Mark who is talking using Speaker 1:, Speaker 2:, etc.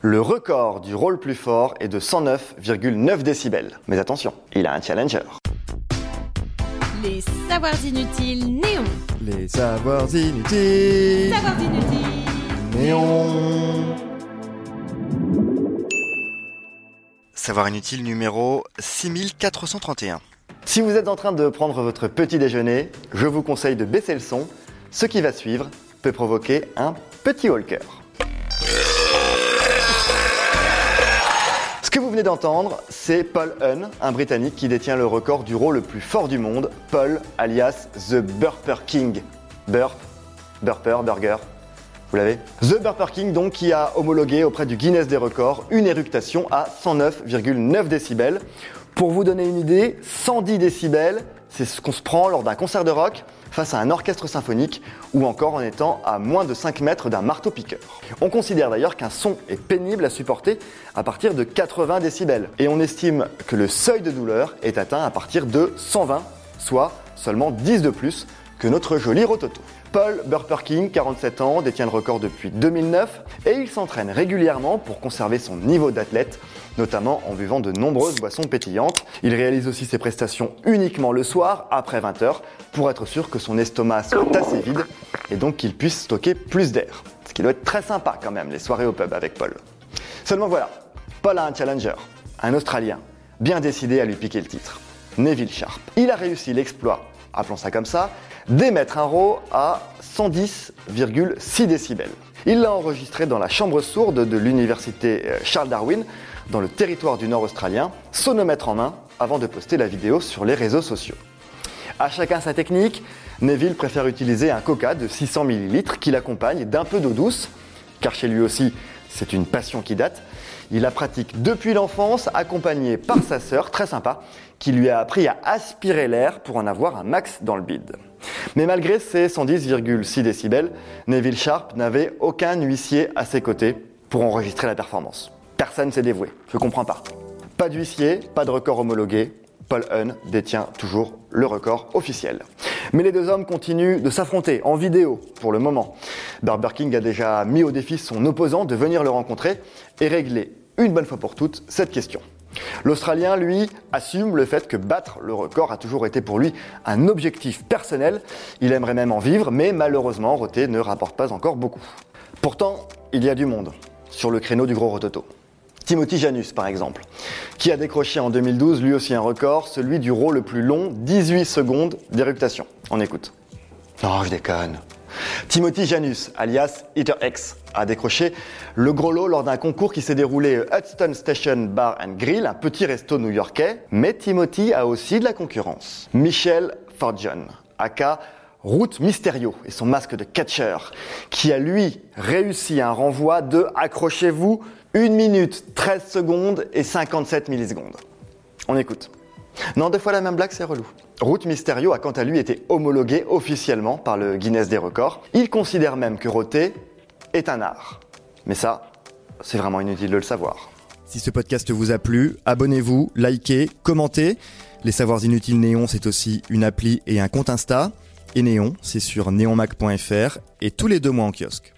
Speaker 1: Le record du rôle plus fort est de 109,9 décibels. Mais attention, il a un challenger.
Speaker 2: Les savoirs inutiles néons.
Speaker 3: Les savoirs inutiles.
Speaker 2: Savoirs inutiles.
Speaker 3: Néon.
Speaker 1: Savoir inutile numéro 6431. Si vous êtes en train de prendre votre petit déjeuner, je vous conseille de baisser le son. Ce qui va suivre peut provoquer un petit haut que vous venez d'entendre, c'est Paul Hunn, un Britannique qui détient le record du rôle le plus fort du monde, Paul alias The Burper King. Burp, Burper, Burger, vous l'avez? The Burper King, donc, qui a homologué auprès du Guinness des records une éructation à 109,9 décibels. Pour vous donner une idée, 110 décibels, c'est ce qu'on se prend lors d'un concert de rock face à un orchestre symphonique ou encore en étant à moins de 5 mètres d'un marteau-piqueur. On considère d'ailleurs qu'un son est pénible à supporter à partir de 80 décibels et on estime que le seuil de douleur est atteint à partir de 120, soit seulement 10 de plus que notre joli rototo. Paul Burper King, 47 ans, détient le record depuis 2009 et il s'entraîne régulièrement pour conserver son niveau d'athlète, notamment en buvant de nombreuses boissons pétillantes. Il réalise aussi ses prestations uniquement le soir, après 20h, pour être sûr que son estomac soit assez vide et donc qu'il puisse stocker plus d'air. Ce qui doit être très sympa quand même, les soirées au pub avec Paul. Seulement voilà, Paul a un challenger, un Australien, bien décidé à lui piquer le titre. Neville Sharp. Il a réussi l'exploit, appelons ça comme ça, d'émettre un RAW à 110,6 décibels. Il l'a enregistré dans la chambre sourde de l'université euh, Charles Darwin, dans le territoire du Nord australien, sonomètre en main, avant de poster la vidéo sur les réseaux sociaux. À chacun sa technique, Neville préfère utiliser un coca de 600 ml qui l'accompagne d'un peu d'eau douce, car chez lui aussi, c'est une passion qui date. Il la pratique depuis l'enfance, accompagné par sa sœur, très sympa, qui lui a appris à aspirer l'air pour en avoir un max dans le bide. Mais malgré ses 110,6 décibels, Neville Sharp n'avait aucun huissier à ses côtés pour enregistrer la performance. Personne s'est dévoué, je comprends pas. Pas d'huissier, pas de record homologué, Paul Hunn détient toujours le record officiel. Mais les deux hommes continuent de s'affronter en vidéo pour le moment. Barber King a déjà mis au défi son opposant de venir le rencontrer et régler une bonne fois pour toutes cette question. L'Australien, lui, assume le fait que battre le record a toujours été pour lui un objectif personnel. Il aimerait même en vivre, mais malheureusement, Roté ne rapporte pas encore beaucoup. Pourtant, il y a du monde sur le créneau du gros rototo. Timothy Janus, par exemple, qui a décroché en 2012 lui aussi un record, celui du rôle le plus long, 18 secondes d'éruptation. On écoute. Non, je déconne. Timothy Janus, alias Eater X, a décroché le gros lot lors d'un concours qui s'est déroulé à Hudson Station Bar and Grill, un petit resto new-yorkais. Mais Timothy a aussi de la concurrence. Michel Fortune, aka Route Mysterio et son masque de catcher, qui a lui réussi un renvoi de, accrochez-vous, 1 minute 13 secondes et 57 millisecondes. On écoute. Non, deux fois la même blague, c'est relou. Route Mysterio a quant à lui été homologué officiellement par le Guinness des records. Il considère même que roter est un art. Mais ça, c'est vraiment inutile de le savoir.
Speaker 3: Si ce podcast vous a plu, abonnez-vous, likez, commentez. Les Savoirs Inutiles Néon, c'est aussi une appli et un compte Insta. Et Néon, c'est sur neonmac.fr et tous les deux mois en kiosque.